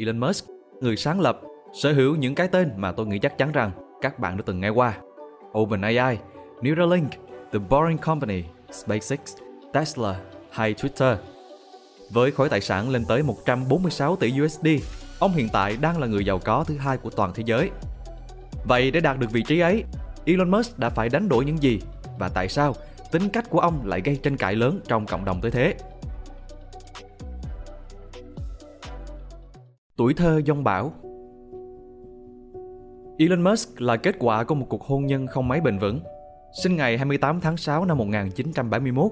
Elon Musk, người sáng lập, sở hữu những cái tên mà tôi nghĩ chắc chắn rằng các bạn đã từng nghe qua. OpenAI, Neuralink, The Boring Company, SpaceX, Tesla hay Twitter. Với khối tài sản lên tới 146 tỷ USD, ông hiện tại đang là người giàu có thứ hai của toàn thế giới. Vậy để đạt được vị trí ấy, Elon Musk đã phải đánh đổi những gì và tại sao tính cách của ông lại gây tranh cãi lớn trong cộng đồng tới thế? Tuổi thơ dông bão Elon Musk là kết quả của một cuộc hôn nhân không mấy bền vững. Sinh ngày 28 tháng 6 năm 1971,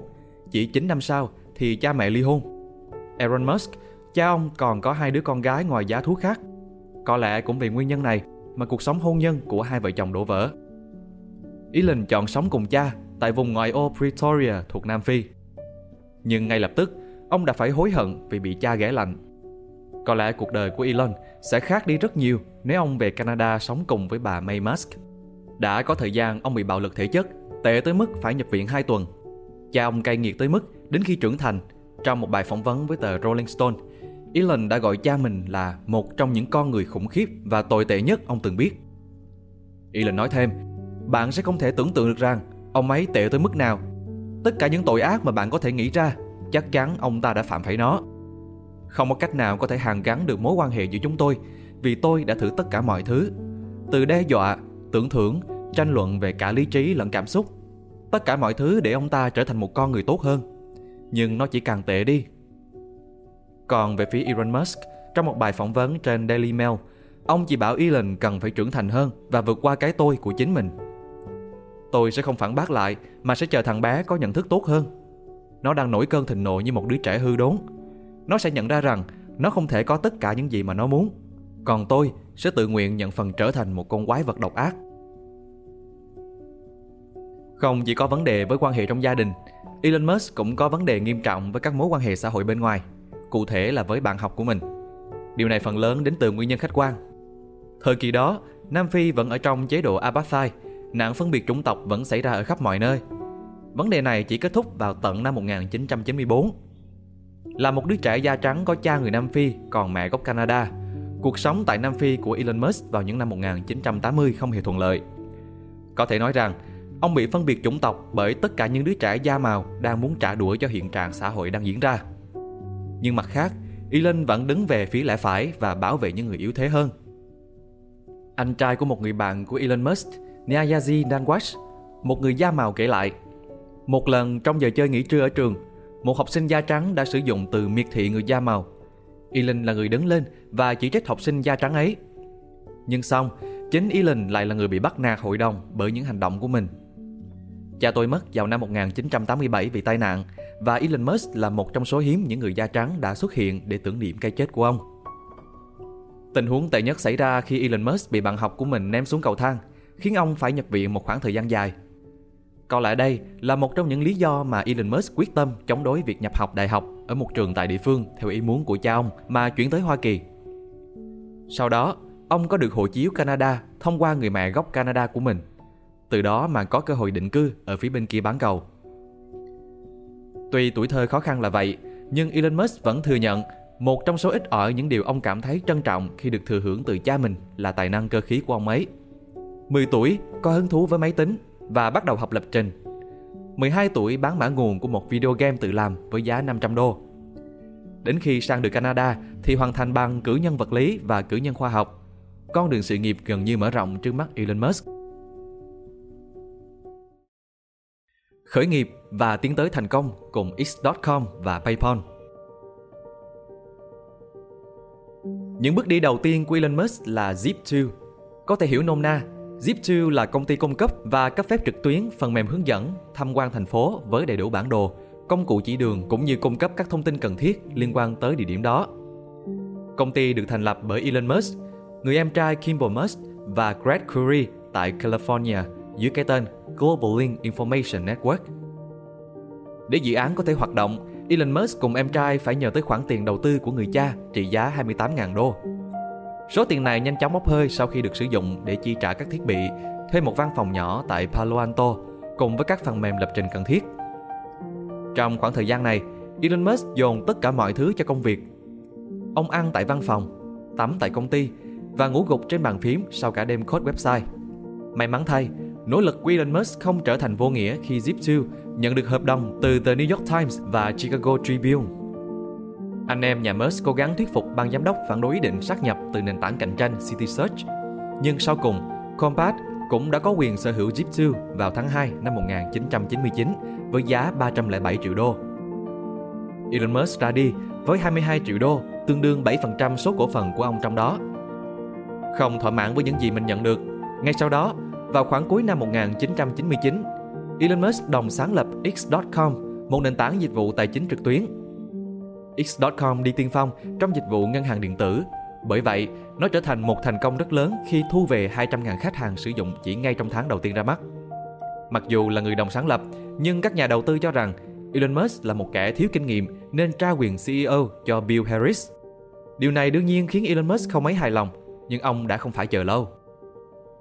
chỉ 9 năm sau thì cha mẹ ly hôn. Elon Musk, cha ông còn có hai đứa con gái ngoài giá thú khác. Có lẽ cũng vì nguyên nhân này mà cuộc sống hôn nhân của hai vợ chồng đổ vỡ. Elon chọn sống cùng cha tại vùng ngoại ô Pretoria thuộc Nam Phi. Nhưng ngay lập tức, ông đã phải hối hận vì bị cha ghẻ lạnh. Có lẽ cuộc đời của Elon sẽ khác đi rất nhiều nếu ông về Canada sống cùng với bà May Musk. Đã có thời gian ông bị bạo lực thể chất, tệ tới mức phải nhập viện 2 tuần. Cha ông cay nghiệt tới mức đến khi trưởng thành, trong một bài phỏng vấn với tờ Rolling Stone, Elon đã gọi cha mình là một trong những con người khủng khiếp và tồi tệ nhất ông từng biết. Elon nói thêm, bạn sẽ không thể tưởng tượng được rằng ông ấy tệ tới mức nào. Tất cả những tội ác mà bạn có thể nghĩ ra, chắc chắn ông ta đã phạm phải nó. Không có cách nào có thể hàn gắn được mối quan hệ giữa chúng tôi vì tôi đã thử tất cả mọi thứ. Từ đe dọa, tưởng thưởng, tranh luận về cả lý trí lẫn cảm xúc. Tất cả mọi thứ để ông ta trở thành một con người tốt hơn. Nhưng nó chỉ càng tệ đi. Còn về phía Elon Musk, trong một bài phỏng vấn trên Daily Mail, ông chỉ bảo Elon cần phải trưởng thành hơn và vượt qua cái tôi của chính mình. Tôi sẽ không phản bác lại mà sẽ chờ thằng bé có nhận thức tốt hơn. Nó đang nổi cơn thịnh nộ như một đứa trẻ hư đốn. Nó sẽ nhận ra rằng nó không thể có tất cả những gì mà nó muốn. Còn tôi sẽ tự nguyện nhận phần trở thành một con quái vật độc ác. Không chỉ có vấn đề với quan hệ trong gia đình, Elon Musk cũng có vấn đề nghiêm trọng với các mối quan hệ xã hội bên ngoài, cụ thể là với bạn học của mình. Điều này phần lớn đến từ nguyên nhân khách quan. Thời kỳ đó, Nam Phi vẫn ở trong chế độ apartheid nạn phân biệt chủng tộc vẫn xảy ra ở khắp mọi nơi. Vấn đề này chỉ kết thúc vào tận năm 1994. Là một đứa trẻ da trắng có cha người Nam Phi còn mẹ gốc Canada, cuộc sống tại Nam Phi của Elon Musk vào những năm 1980 không hề thuận lợi. Có thể nói rằng, ông bị phân biệt chủng tộc bởi tất cả những đứa trẻ da màu đang muốn trả đũa cho hiện trạng xã hội đang diễn ra. Nhưng mặt khác, Elon vẫn đứng về phía lẽ phải và bảo vệ những người yếu thế hơn. Anh trai của một người bạn của Elon Musk Nyayazi Nanwash, một người da màu kể lại. Một lần trong giờ chơi nghỉ trưa ở trường, một học sinh da trắng đã sử dụng từ miệt thị người da màu. Elon là người đứng lên và chỉ trích học sinh da trắng ấy. Nhưng xong, chính Elon lại là người bị bắt nạt hội đồng bởi những hành động của mình. Cha tôi mất vào năm 1987 vì tai nạn và Elon Musk là một trong số hiếm những người da trắng đã xuất hiện để tưởng niệm cái chết của ông. Tình huống tệ nhất xảy ra khi Elon Musk bị bạn học của mình ném xuống cầu thang khiến ông phải nhập viện một khoảng thời gian dài. Có lẽ đây là một trong những lý do mà Elon Musk quyết tâm chống đối việc nhập học đại học ở một trường tại địa phương theo ý muốn của cha ông mà chuyển tới Hoa Kỳ. Sau đó, ông có được hộ chiếu Canada thông qua người mẹ gốc Canada của mình. Từ đó mà có cơ hội định cư ở phía bên kia bán cầu. Tuy tuổi thơ khó khăn là vậy, nhưng Elon Musk vẫn thừa nhận một trong số ít ỏi những điều ông cảm thấy trân trọng khi được thừa hưởng từ cha mình là tài năng cơ khí của ông ấy – 10 tuổi có hứng thú với máy tính và bắt đầu học lập trình. 12 tuổi bán mã nguồn của một video game tự làm với giá 500 đô. Đến khi sang được Canada thì hoàn thành bằng cử nhân vật lý và cử nhân khoa học. Con đường sự nghiệp gần như mở rộng trước mắt Elon Musk. Khởi nghiệp và tiến tới thành công cùng X.com và PayPal. Những bước đi đầu tiên của Elon Musk là Zip2. Có thể hiểu nôm na Zip2 là công ty cung cấp và cấp phép trực tuyến phần mềm hướng dẫn tham quan thành phố với đầy đủ bản đồ, công cụ chỉ đường cũng như cung cấp các thông tin cần thiết liên quan tới địa điểm đó. Công ty được thành lập bởi Elon Musk, người em trai Kimball Musk và Greg Curry tại California dưới cái tên Global Link Information Network. Để dự án có thể hoạt động, Elon Musk cùng em trai phải nhờ tới khoản tiền đầu tư của người cha trị giá 28.000 đô. Số tiền này nhanh chóng bốc hơi sau khi được sử dụng để chi trả các thiết bị, thuê một văn phòng nhỏ tại Palo Alto cùng với các phần mềm lập trình cần thiết. Trong khoảng thời gian này, Elon Musk dồn tất cả mọi thứ cho công việc. Ông ăn tại văn phòng, tắm tại công ty và ngủ gục trên bàn phím sau cả đêm code website. May mắn thay, nỗ lực của Elon Musk không trở thành vô nghĩa khi Zip2 nhận được hợp đồng từ The New York Times và Chicago Tribune. Anh em nhà Musk cố gắng thuyết phục ban giám đốc phản đối ý định sát nhập từ nền tảng cạnh tranh City Search. Nhưng sau cùng, Compass cũng đã có quyền sở hữu Zip2 vào tháng 2 năm 1999 với giá 307 triệu đô. Elon Musk ra đi với 22 triệu đô, tương đương 7% số cổ phần của ông trong đó. Không thỏa mãn với những gì mình nhận được, ngay sau đó, vào khoảng cuối năm 1999, Elon Musk đồng sáng lập X.com, một nền tảng dịch vụ tài chính trực tuyến. X.com đi tiên phong trong dịch vụ ngân hàng điện tử. Bởi vậy, nó trở thành một thành công rất lớn khi thu về 200.000 khách hàng sử dụng chỉ ngay trong tháng đầu tiên ra mắt. Mặc dù là người đồng sáng lập, nhưng các nhà đầu tư cho rằng Elon Musk là một kẻ thiếu kinh nghiệm nên trao quyền CEO cho Bill Harris. Điều này đương nhiên khiến Elon Musk không mấy hài lòng, nhưng ông đã không phải chờ lâu.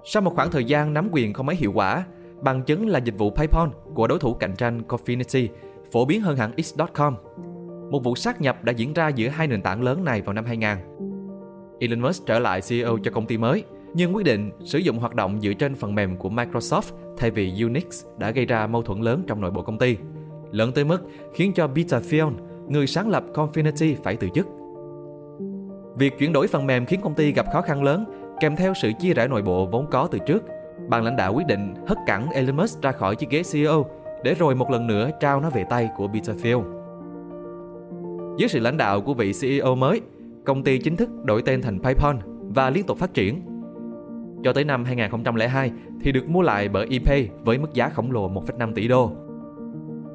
Sau một khoảng thời gian nắm quyền không mấy hiệu quả, bằng chứng là dịch vụ PayPal của đối thủ cạnh tranh Cofinity phổ biến hơn hẳn X.com. Một vụ sát nhập đã diễn ra giữa hai nền tảng lớn này vào năm 2000. Elon Musk trở lại CEO cho công ty mới, nhưng quyết định sử dụng hoạt động dựa trên phần mềm của Microsoft thay vì Unix đã gây ra mâu thuẫn lớn trong nội bộ công ty. Lớn tới mức khiến cho Peter Thiel, người sáng lập Confinity phải từ chức. Việc chuyển đổi phần mềm khiến công ty gặp khó khăn lớn kèm theo sự chia rẽ nội bộ vốn có từ trước. Ban lãnh đạo quyết định hất cẳng Elon Musk ra khỏi chiếc ghế CEO để rồi một lần nữa trao nó về tay của Peter Thiel. Dưới sự lãnh đạo của vị CEO mới, công ty chính thức đổi tên thành PayPal và liên tục phát triển. Cho tới năm 2002 thì được mua lại bởi eBay với mức giá khổng lồ 1,5 tỷ đô.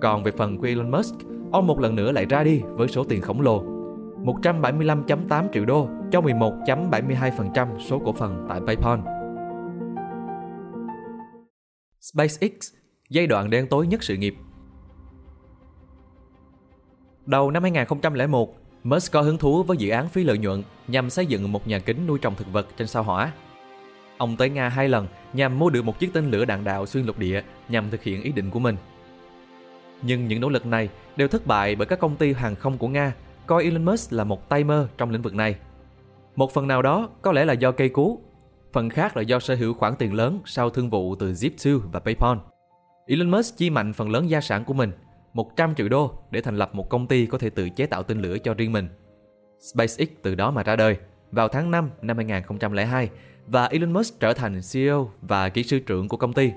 Còn về phần của Elon Musk, ông một lần nữa lại ra đi với số tiền khổng lồ 175.8 triệu đô cho 11.72% số cổ phần tại PayPal. SpaceX, giai đoạn đen tối nhất sự nghiệp Đầu năm 2001, Musk có hứng thú với dự án phi lợi nhuận nhằm xây dựng một nhà kính nuôi trồng thực vật trên sao hỏa. Ông tới Nga hai lần nhằm mua được một chiếc tên lửa đạn đạo xuyên lục địa nhằm thực hiện ý định của mình. Nhưng những nỗ lực này đều thất bại bởi các công ty hàng không của Nga coi Elon Musk là một tay mơ trong lĩnh vực này. Một phần nào đó có lẽ là do cây cú, phần khác là do sở hữu khoản tiền lớn sau thương vụ từ Zip2 và PayPal. Elon Musk chi mạnh phần lớn gia sản của mình, 100 triệu đô để thành lập một công ty có thể tự chế tạo tên lửa cho riêng mình. SpaceX từ đó mà ra đời vào tháng 5 năm 2002 và Elon Musk trở thành CEO và kỹ sư trưởng của công ty.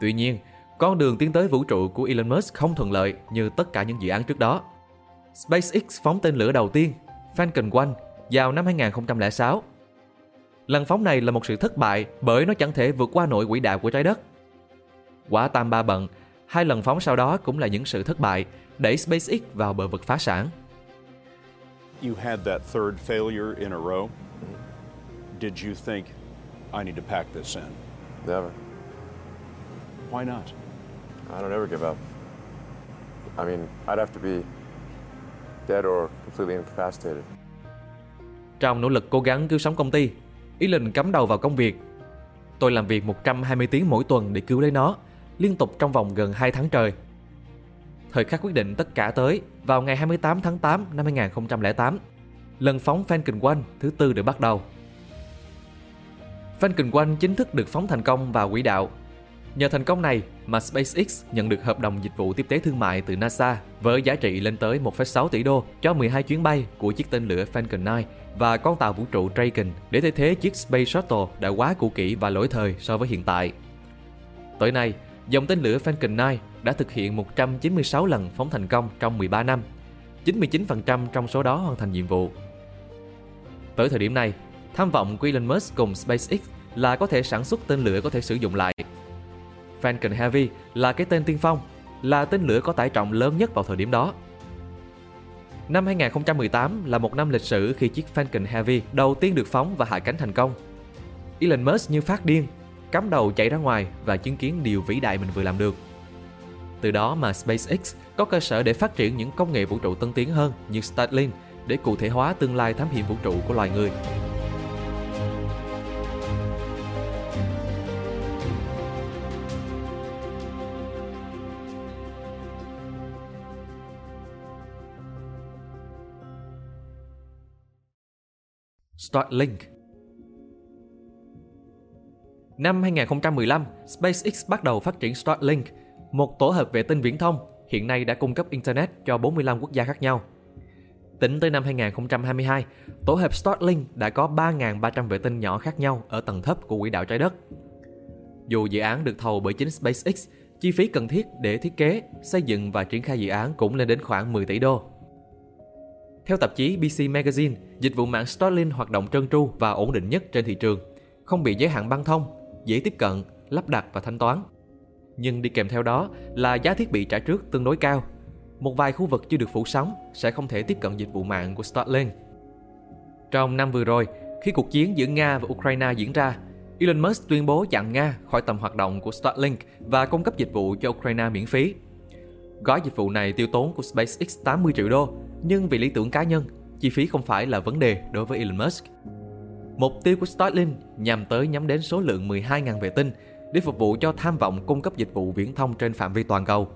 Tuy nhiên, con đường tiến tới vũ trụ của Elon Musk không thuận lợi như tất cả những dự án trước đó. SpaceX phóng tên lửa đầu tiên, Falcon 1, vào năm 2006. Lần phóng này là một sự thất bại bởi nó chẳng thể vượt qua nổi quỹ đạo của trái đất. Quả tam ba bận, hai lần phóng sau đó cũng là những sự thất bại, đẩy SpaceX vào bờ vực phá sản. You had that third failure in a row. Did you think I need to pack this in? Never. Why not? I don't ever give up. I mean, I'd have to be dead or completely incapacitated. Trong nỗ lực cố gắng cứu sống công ty, Elon cắm đầu vào công việc. Tôi làm việc 120 tiếng mỗi tuần để cứu lấy nó, liên tục trong vòng gần 2 tháng trời. Thời khắc quyết định tất cả tới vào ngày 28 tháng 8 năm 2008. Lần phóng Falcon 1 thứ tư được bắt đầu. Falcon 1 chính thức được phóng thành công vào quỹ đạo Nhờ thành công này mà SpaceX nhận được hợp đồng dịch vụ tiếp tế thương mại từ NASA với giá trị lên tới 1,6 tỷ đô cho 12 chuyến bay của chiếc tên lửa Falcon 9 và con tàu vũ trụ Dragon để thay thế chiếc Space Shuttle đã quá cũ kỹ và lỗi thời so với hiện tại. Tới nay, dòng tên lửa Falcon 9 đã thực hiện 196 lần phóng thành công trong 13 năm. 99% trong số đó hoàn thành nhiệm vụ. Tới thời điểm này, tham vọng của Elon Musk cùng SpaceX là có thể sản xuất tên lửa có thể sử dụng lại Falcon Heavy là cái tên tiên phong, là tên lửa có tải trọng lớn nhất vào thời điểm đó. Năm 2018 là một năm lịch sử khi chiếc Falcon Heavy đầu tiên được phóng và hạ cánh thành công. Elon Musk như phát điên, cắm đầu chạy ra ngoài và chứng kiến điều vĩ đại mình vừa làm được. Từ đó mà SpaceX có cơ sở để phát triển những công nghệ vũ trụ tân tiến hơn như Starlink để cụ thể hóa tương lai thám hiểm vũ trụ của loài người. Starlink. Năm 2015, SpaceX bắt đầu phát triển Starlink, một tổ hợp vệ tinh viễn thông hiện nay đã cung cấp Internet cho 45 quốc gia khác nhau. Tính tới năm 2022, tổ hợp Starlink đã có 3.300 vệ tinh nhỏ khác nhau ở tầng thấp của quỹ đạo trái đất. Dù dự án được thầu bởi chính SpaceX, chi phí cần thiết để thiết kế, xây dựng và triển khai dự án cũng lên đến khoảng 10 tỷ đô. Theo tạp chí BC Magazine, dịch vụ mạng Starlink hoạt động trơn tru và ổn định nhất trên thị trường, không bị giới hạn băng thông, dễ tiếp cận, lắp đặt và thanh toán. Nhưng đi kèm theo đó là giá thiết bị trả trước tương đối cao. Một vài khu vực chưa được phủ sóng sẽ không thể tiếp cận dịch vụ mạng của Starlink. Trong năm vừa rồi, khi cuộc chiến giữa Nga và Ukraine diễn ra, Elon Musk tuyên bố chặn Nga khỏi tầm hoạt động của Starlink và cung cấp dịch vụ cho Ukraine miễn phí. Gói dịch vụ này tiêu tốn của SpaceX 80 triệu đô, nhưng vì lý tưởng cá nhân, chi phí không phải là vấn đề đối với Elon Musk. Mục tiêu của Starlink nhằm tới nhắm đến số lượng 12.000 vệ tinh để phục vụ cho tham vọng cung cấp dịch vụ viễn thông trên phạm vi toàn cầu.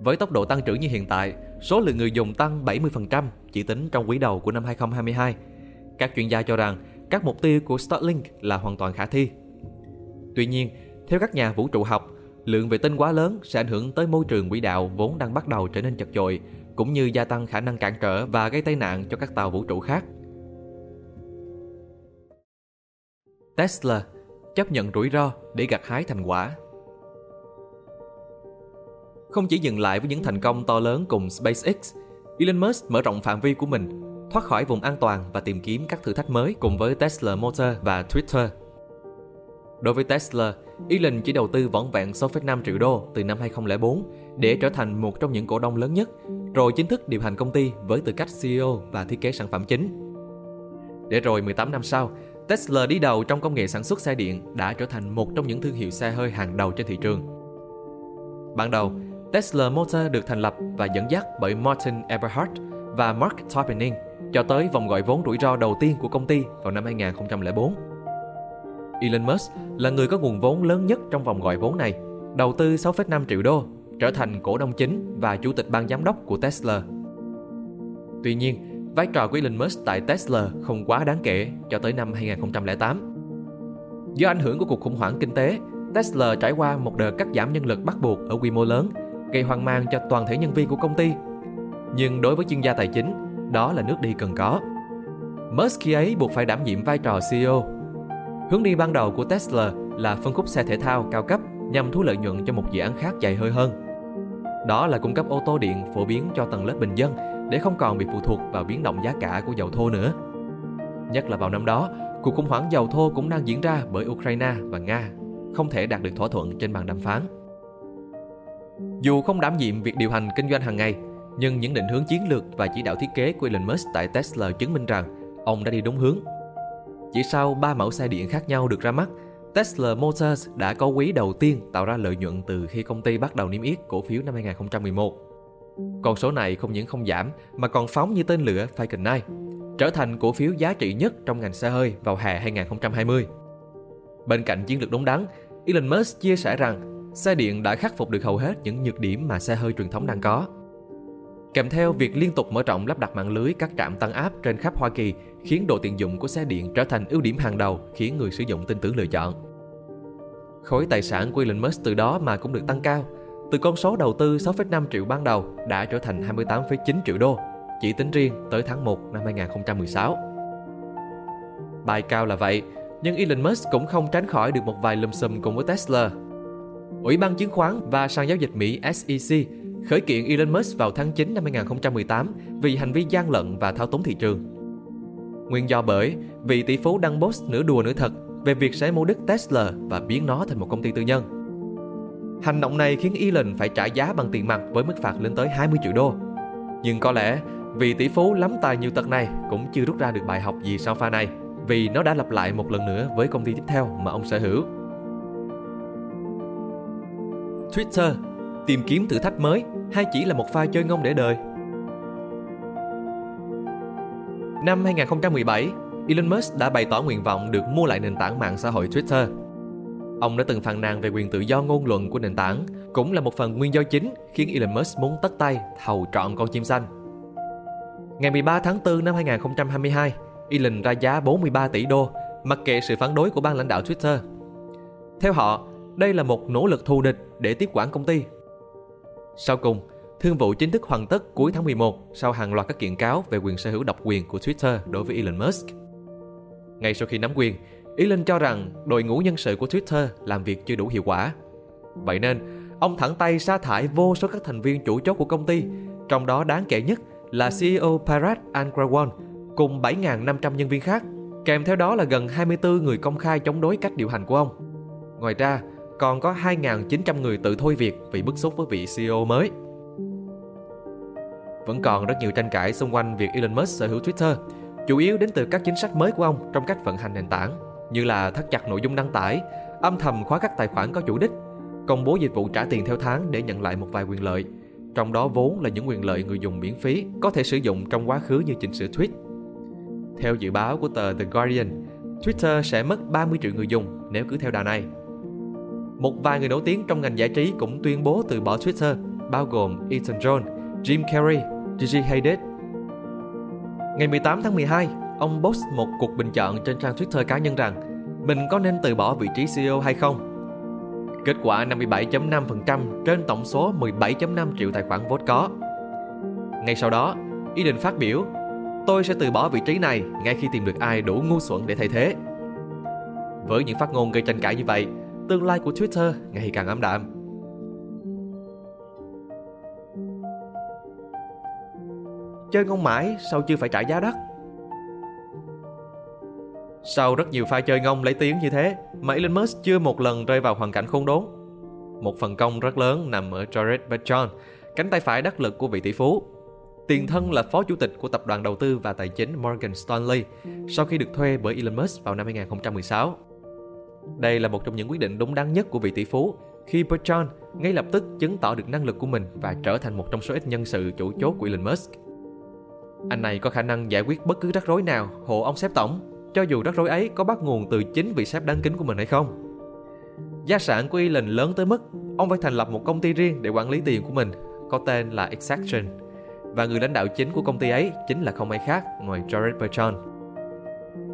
Với tốc độ tăng trưởng như hiện tại, số lượng người dùng tăng 70% chỉ tính trong quý đầu của năm 2022. Các chuyên gia cho rằng các mục tiêu của Starlink là hoàn toàn khả thi. Tuy nhiên, theo các nhà vũ trụ học, lượng vệ tinh quá lớn sẽ ảnh hưởng tới môi trường quỹ đạo vốn đang bắt đầu trở nên chật chội, cũng như gia tăng khả năng cản trở và gây tai nạn cho các tàu vũ trụ khác. Tesla chấp nhận rủi ro để gặt hái thành quả. Không chỉ dừng lại với những thành công to lớn cùng SpaceX, Elon Musk mở rộng phạm vi của mình, thoát khỏi vùng an toàn và tìm kiếm các thử thách mới cùng với Tesla Motor và Twitter. Đối với Tesla, Elon chỉ đầu tư vỏn vẹn 6,5 triệu đô từ năm 2004 để trở thành một trong những cổ đông lớn nhất, rồi chính thức điều hành công ty với tư cách CEO và thiết kế sản phẩm chính. Để rồi 18 năm sau, Tesla đi đầu trong công nghệ sản xuất xe điện đã trở thành một trong những thương hiệu xe hơi hàng đầu trên thị trường. Ban đầu, Tesla Motor được thành lập và dẫn dắt bởi Martin Eberhard và Mark Tarpenning cho tới vòng gọi vốn rủi ro đầu tiên của công ty vào năm 2004. Elon Musk là người có nguồn vốn lớn nhất trong vòng gọi vốn này, đầu tư 6,5 triệu đô, trở thành cổ đông chính và chủ tịch ban giám đốc của Tesla. Tuy nhiên, vai trò của Elon Musk tại Tesla không quá đáng kể cho tới năm 2008. Do ảnh hưởng của cuộc khủng hoảng kinh tế, Tesla trải qua một đợt cắt giảm nhân lực bắt buộc ở quy mô lớn, gây hoang mang cho toàn thể nhân viên của công ty. Nhưng đối với chuyên gia tài chính, đó là nước đi cần có. Musk khi ấy buộc phải đảm nhiệm vai trò CEO. Hướng đi ban đầu của Tesla là phân khúc xe thể thao cao cấp nhằm thu lợi nhuận cho một dự án khác chạy hơi hơn. Đó là cung cấp ô tô điện phổ biến cho tầng lớp bình dân để không còn bị phụ thuộc vào biến động giá cả của dầu thô nữa. Nhất là vào năm đó, cuộc khủng hoảng dầu thô cũng đang diễn ra bởi Ukraine và Nga, không thể đạt được thỏa thuận trên bàn đàm phán. Dù không đảm nhiệm việc điều hành kinh doanh hàng ngày, nhưng những định hướng chiến lược và chỉ đạo thiết kế của Elon Musk tại Tesla chứng minh rằng ông đã đi đúng hướng. Chỉ sau 3 mẫu xe điện khác nhau được ra mắt, Tesla Motors đã có quý đầu tiên tạo ra lợi nhuận từ khi công ty bắt đầu niêm yết cổ phiếu năm 2011. Con số này không những không giảm mà còn phóng như tên lửa Falcon 9, trở thành cổ phiếu giá trị nhất trong ngành xe hơi vào hè 2020. Bên cạnh chiến lược đúng đắn, Elon Musk chia sẻ rằng xe điện đã khắc phục được hầu hết những nhược điểm mà xe hơi truyền thống đang có. Kèm theo việc liên tục mở rộng lắp đặt mạng lưới các trạm tăng áp trên khắp Hoa Kỳ khiến độ tiện dụng của xe điện trở thành ưu điểm hàng đầu khiến người sử dụng tin tưởng lựa chọn. Khối tài sản của Elon Musk từ đó mà cũng được tăng cao, từ con số đầu tư 6,5 triệu ban đầu đã trở thành 28,9 triệu đô, chỉ tính riêng tới tháng 1 năm 2016. Bài cao là vậy, nhưng Elon Musk cũng không tránh khỏi được một vài lùm xùm cùng với Tesla. Ủy ban chứng khoán và sàn giao dịch Mỹ SEC khởi kiện Elon Musk vào tháng 9 năm 2018 vì hành vi gian lận và thao túng thị trường. Nguyên do bởi vị tỷ phú đăng post nửa đùa nửa thật về việc sẽ mua đứt Tesla và biến nó thành một công ty tư nhân. Hành động này khiến Elon phải trả giá bằng tiền mặt với mức phạt lên tới 20 triệu đô. Nhưng có lẽ vị tỷ phú lắm tài nhiều tật này cũng chưa rút ra được bài học gì sau pha này vì nó đã lặp lại một lần nữa với công ty tiếp theo mà ông sở hữu. Twitter tìm kiếm thử thách mới hay chỉ là một pha chơi ngông để đời? Năm 2017, Elon Musk đã bày tỏ nguyện vọng được mua lại nền tảng mạng xã hội Twitter. Ông đã từng phàn nàn về quyền tự do ngôn luận của nền tảng, cũng là một phần nguyên do chính khiến Elon Musk muốn tất tay thầu trọn con chim xanh. Ngày 13 tháng 4 năm 2022, Elon ra giá 43 tỷ đô, mặc kệ sự phản đối của ban lãnh đạo Twitter. Theo họ, đây là một nỗ lực thù địch để tiếp quản công ty. Sau cùng, thương vụ chính thức hoàn tất cuối tháng 11 sau hàng loạt các kiện cáo về quyền sở hữu độc quyền của Twitter đối với Elon Musk. Ngay sau khi nắm quyền, Elon cho rằng đội ngũ nhân sự của Twitter làm việc chưa đủ hiệu quả. Vậy nên, ông thẳng tay sa thải vô số các thành viên chủ chốt của công ty, trong đó đáng kể nhất là CEO Parag Agrawal cùng 7.500 nhân viên khác, kèm theo đó là gần 24 người công khai chống đối cách điều hành của ông. Ngoài ra, còn có 2.900 người tự thôi việc vì bức xúc với vị CEO mới. Vẫn còn rất nhiều tranh cãi xung quanh việc Elon Musk sở hữu Twitter, chủ yếu đến từ các chính sách mới của ông trong cách vận hành nền tảng, như là thắt chặt nội dung đăng tải, âm thầm khóa các tài khoản có chủ đích, công bố dịch vụ trả tiền theo tháng để nhận lại một vài quyền lợi, trong đó vốn là những quyền lợi người dùng miễn phí có thể sử dụng trong quá khứ như chỉnh sửa tweet. Theo dự báo của tờ The Guardian, Twitter sẽ mất 30 triệu người dùng nếu cứ theo đà này. Một vài người nổi tiếng trong ngành giải trí cũng tuyên bố từ bỏ Twitter, bao gồm Ethan John, Jim Carrey, Gigi Hadid. Ngày 18 tháng 12, ông Boss một cuộc bình chọn trên trang Twitter cá nhân rằng mình có nên từ bỏ vị trí CEO hay không. Kết quả 57.5% trên tổng số 17.5 triệu tài khoản vote có. Ngay sau đó, ý định phát biểu Tôi sẽ từ bỏ vị trí này ngay khi tìm được ai đủ ngu xuẩn để thay thế. Với những phát ngôn gây tranh cãi như vậy, tương lai của Twitter ngày càng ảm đạm. Chơi ngon mãi sao chưa phải trả giá đắt? Sau rất nhiều pha chơi ngông lấy tiếng như thế mà Elon Musk chưa một lần rơi vào hoàn cảnh khốn đốn. Một phần công rất lớn nằm ở Jared Bachon, cánh tay phải đắc lực của vị tỷ phú. Tiền thân là phó chủ tịch của tập đoàn đầu tư và tài chính Morgan Stanley sau khi được thuê bởi Elon Musk vào năm 2016. Đây là một trong những quyết định đúng đắn nhất của vị tỷ phú khi Bertrand ngay lập tức chứng tỏ được năng lực của mình và trở thành một trong số ít nhân sự chủ chốt của Elon Musk. Anh này có khả năng giải quyết bất cứ rắc rối nào hộ ông sếp tổng, cho dù rắc rối ấy có bắt nguồn từ chính vị sếp đáng kính của mình hay không. Gia sản của Elon lớn tới mức ông phải thành lập một công ty riêng để quản lý tiền của mình, có tên là Exaction. Và người lãnh đạo chính của công ty ấy chính là không ai khác ngoài Jared Bertrand.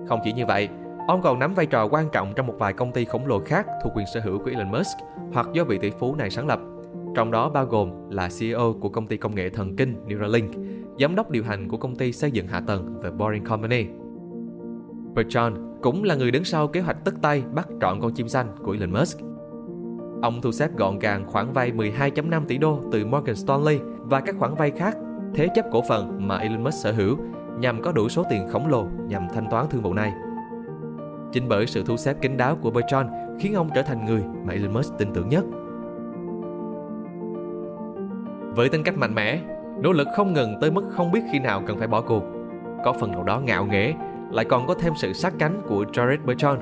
Không chỉ như vậy, Ông còn nắm vai trò quan trọng trong một vài công ty khổng lồ khác thuộc quyền sở hữu của Elon Musk hoặc do vị tỷ phú này sáng lập, trong đó bao gồm là CEO của công ty công nghệ thần kinh Neuralink, giám đốc điều hành của công ty xây dựng hạ tầng The Boring Company. Bertrand cũng là người đứng sau kế hoạch tất tay bắt trọn con chim xanh của Elon Musk. Ông thu xếp gọn gàng khoản vay 12.5 tỷ đô từ Morgan Stanley và các khoản vay khác thế chấp cổ phần mà Elon Musk sở hữu nhằm có đủ số tiền khổng lồ nhằm thanh toán thương vụ này. Chính bởi sự thu xếp kín đáo của Bertrand khiến ông trở thành người mà Elon Musk tin tưởng nhất. Với tính cách mạnh mẽ, nỗ lực không ngừng tới mức không biết khi nào cần phải bỏ cuộc, có phần nào đó ngạo nghễ, lại còn có thêm sự sát cánh của Jared Bertrand.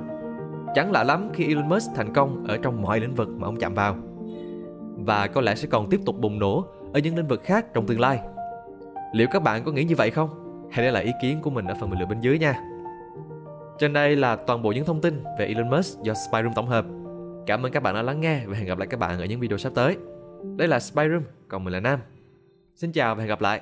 Chẳng lạ lắm khi Elon Musk thành công ở trong mọi lĩnh vực mà ông chạm vào. Và có lẽ sẽ còn tiếp tục bùng nổ ở những lĩnh vực khác trong tương lai. Liệu các bạn có nghĩ như vậy không? Hãy để lại ý kiến của mình ở phần bình luận bên dưới nha. Trên đây là toàn bộ những thông tin về Elon Musk do Spyroom tổng hợp. Cảm ơn các bạn đã lắng nghe và hẹn gặp lại các bạn ở những video sắp tới. Đây là Spyroom, còn mình là Nam. Xin chào và hẹn gặp lại.